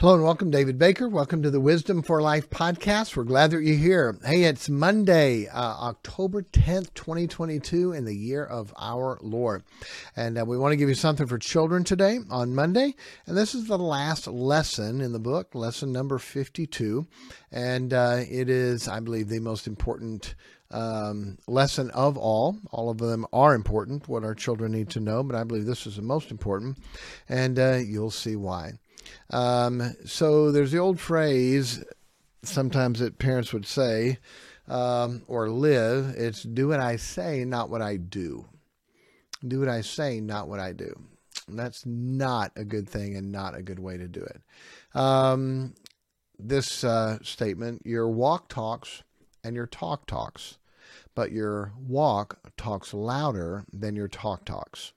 Hello and welcome, David Baker. Welcome to the Wisdom for Life podcast. We're glad that you're here. Hey, it's Monday, uh, October 10th, 2022, in the year of our Lord. And uh, we want to give you something for children today on Monday. And this is the last lesson in the book, lesson number 52. And uh, it is, I believe, the most important um, lesson of all. All of them are important, what our children need to know, but I believe this is the most important. And uh, you'll see why. Um, so there's the old phrase sometimes that parents would say um, or live it's do what I say, not what I do. Do what I say, not what I do. And that's not a good thing and not a good way to do it. Um, this uh, statement your walk talks and your talk talks, but your walk talks louder than your talk talks.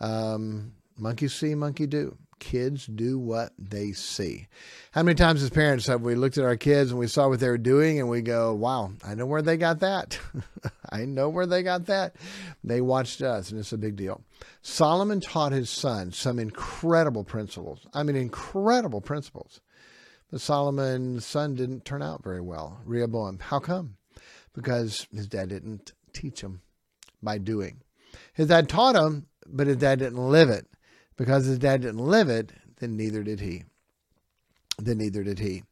Um, monkey see, monkey do kids do what they see. How many times as parents have we looked at our kids and we saw what they were doing and we go, wow, I know where they got that. I know where they got that. They watched us and it's a big deal. Solomon taught his son some incredible principles. I mean, incredible principles. But Solomon's son didn't turn out very well. Rehoboam. How come? Because his dad didn't teach him by doing. His dad taught him, but his dad didn't live it. Because his dad didn't live it, then neither did he. Then neither did he.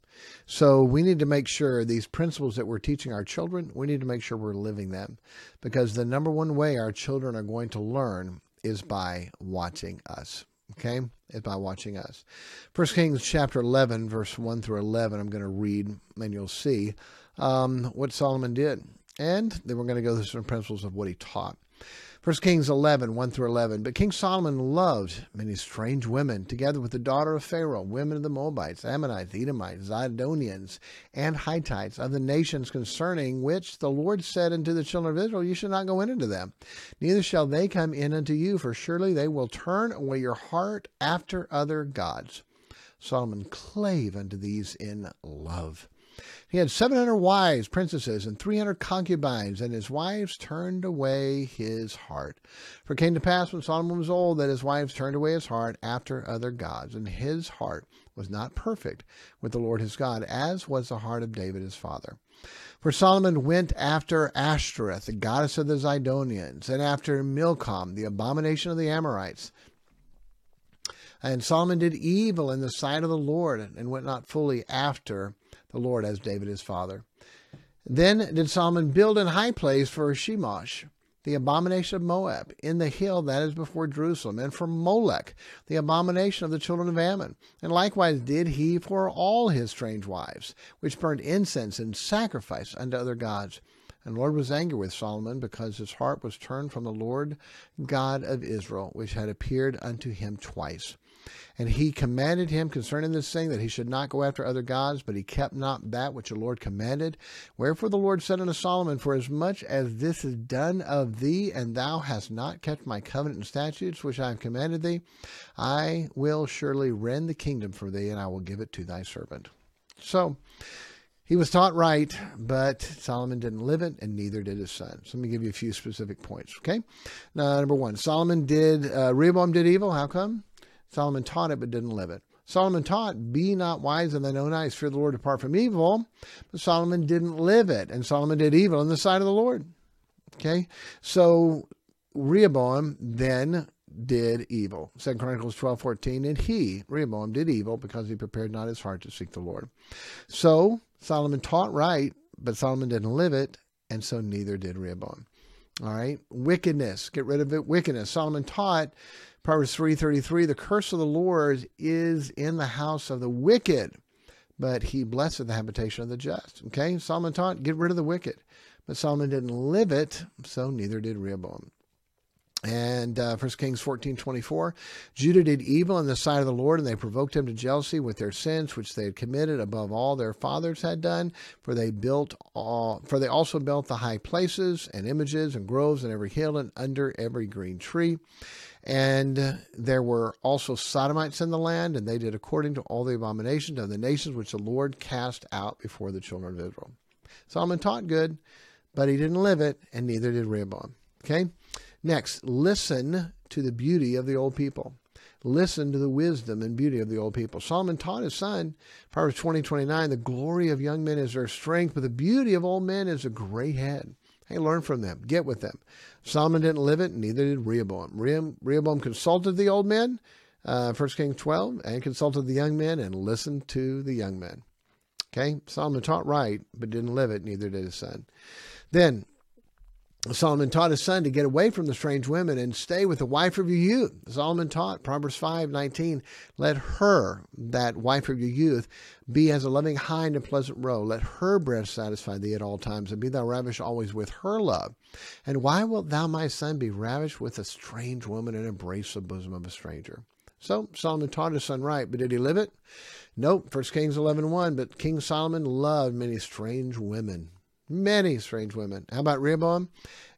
So we need to make sure these principles that we're teaching our children, we need to make sure we're living them. Because the number one way our children are going to learn is by watching us. Okay? Is by watching us. First Kings chapter 11, verse 1 through 11, I'm going to read and you'll see um, what Solomon did. And then we're going to go through some principles of what he taught. 1 Kings 11, 1 through 11. But King Solomon loved many strange women, together with the daughter of Pharaoh, women of the Moabites, Ammonites, Edomites, Zidonians, and Hittites, of the nations concerning which the Lord said unto the children of Israel, You shall not go in unto them, neither shall they come in unto you, for surely they will turn away your heart after other gods. Solomon clave unto these in love. He had 700 wives, princesses, and 300 concubines, and his wives turned away his heart. For it came to pass when Solomon was old that his wives turned away his heart after other gods, and his heart was not perfect with the Lord his God, as was the heart of David his father. For Solomon went after Ashtoreth, the goddess of the Zidonians, and after Milcom, the abomination of the Amorites. And Solomon did evil in the sight of the Lord, and went not fully after the Lord as David his father. Then did Solomon build an high place for Chemosh, the abomination of Moab, in the hill that is before Jerusalem, and for Molech, the abomination of the children of Ammon. And likewise did he for all his strange wives, which burned incense and sacrifice unto other gods. And the Lord was angry with Solomon because his heart was turned from the Lord God of Israel, which had appeared unto him twice. And he commanded him concerning this thing that he should not go after other gods, but he kept not that which the Lord commanded. Wherefore the Lord said unto Solomon, For as much as this is done of thee, and thou hast not kept my covenant and statutes which I have commanded thee, I will surely rend the kingdom for thee, and I will give it to thy servant. So, he was taught right, but Solomon didn't live it, and neither did his son. So let me give you a few specific points. Okay, now, number one, Solomon did uh, Rehoboam did evil. How come? Solomon taught it but didn't live it. Solomon taught, Be not wise in thine own eyes, fear the Lord, depart from evil. But Solomon didn't live it, and Solomon did evil in the sight of the Lord. Okay? So Rehoboam then did evil. Second Chronicles twelve fourteen, and he, Rehoboam, did evil because he prepared not his heart to seek the Lord. So Solomon taught right, but Solomon didn't live it, and so neither did Rehoboam. All right, wickedness, get rid of it. Wickedness. Solomon taught Proverbs 3:33, the curse of the Lord is in the house of the wicked, but he blesseth the habitation of the just. Okay, Solomon taught, get rid of the wicked. But Solomon didn't live it, so neither did Rehoboam. And uh, 1 Kings 14, 24, Judah did evil in the sight of the Lord, and they provoked him to jealousy with their sins, which they had committed above all their fathers had done. For they built all, for they also built the high places and images and groves and every hill and under every green tree. And there were also Sodomites in the land, and they did according to all the abominations of the nations which the Lord cast out before the children of Israel. Solomon taught good, but he didn't live it, and neither did Rehoboam. Okay? Next, listen to the beauty of the old people. listen to the wisdom and beauty of the old people. Solomon taught his son, Proverbs 20, 29, the glory of young men is their strength, but the beauty of old men is a great head. Hey, learn from them. Get with them. Solomon didn't live it, neither did Rehoboam. Rehoboam consulted the old men, uh, 1 Kings 12, and consulted the young men and listened to the young men. Okay, Solomon taught right, but didn't live it, neither did his son. Then Solomon taught his son to get away from the strange women and stay with the wife of your youth. Solomon taught, Proverbs 5 19, let her, that wife of your youth, be as a loving hind and pleasant roe. Let her breast satisfy thee at all times, and be thou ravished always with her love. And why wilt thou, my son, be ravished with a strange woman and embrace the bosom of a stranger? So Solomon taught his son right, but did he live it? Nope. 1 Kings 11 1. But King Solomon loved many strange women Many strange women. How about Rehoboam?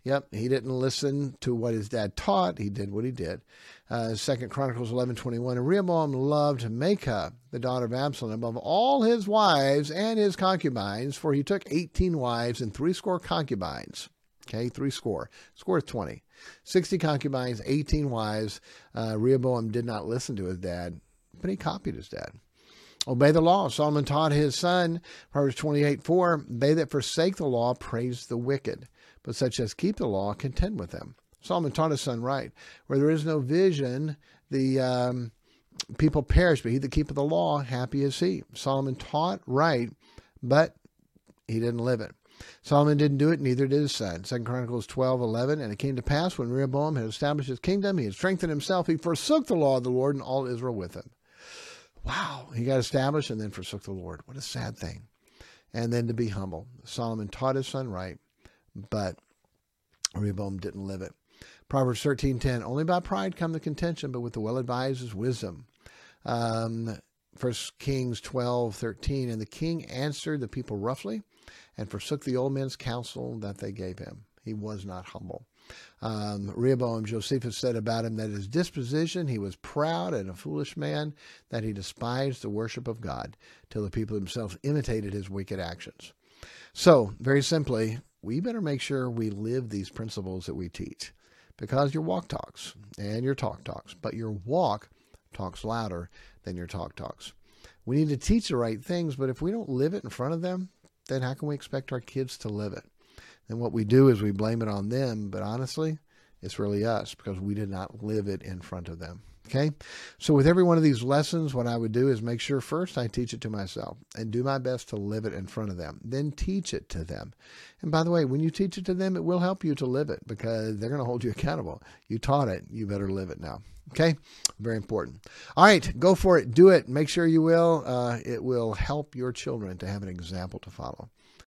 Yep, he didn't listen to what his dad taught. He did what he did. Uh, Second Chronicles eleven twenty one. And Rehoboam loved Maachah, the daughter of Absalom, above all his wives and his concubines, for he took eighteen wives and threescore concubines. Okay, three score. Score is twenty. Sixty concubines, eighteen wives. Uh, Rehoboam did not listen to his dad, but he copied his dad. Obey the law. Solomon taught his son, Proverbs 28 4, They that forsake the law praise the wicked, but such as keep the law contend with them. Solomon taught his son right. Where there is no vision, the um, people perish, but he that keepeth the law, happy is he. Solomon taught right, but he didn't live it. Solomon didn't do it, neither did his son. Second Chronicles twelve eleven. And it came to pass when Rehoboam had established his kingdom, he had strengthened himself, he forsook the law of the Lord and all Israel with him. Wow, he got established and then forsook the Lord. What a sad thing. And then to be humble. Solomon taught his son right, but Rehoboam didn't live it. Proverbs 13:10 Only by pride come the contention, but with the well advised is wisdom. Um, 1 Kings 12:13 And the king answered the people roughly and forsook the old men's counsel that they gave him. He was not humble. Um, Rehoboam Josephus said about him that his disposition, he was proud and a foolish man, that he despised the worship of God, till the people themselves imitated his wicked actions. So, very simply, we better make sure we live these principles that we teach because your walk talks and your talk talks, but your walk talks louder than your talk talks. We need to teach the right things, but if we don't live it in front of them, then how can we expect our kids to live it? And what we do is we blame it on them, but honestly, it's really us because we did not live it in front of them. Okay. So, with every one of these lessons, what I would do is make sure first I teach it to myself and do my best to live it in front of them, then teach it to them. And by the way, when you teach it to them, it will help you to live it because they're going to hold you accountable. You taught it, you better live it now. Okay. Very important. All right. Go for it. Do it. Make sure you will. Uh, it will help your children to have an example to follow.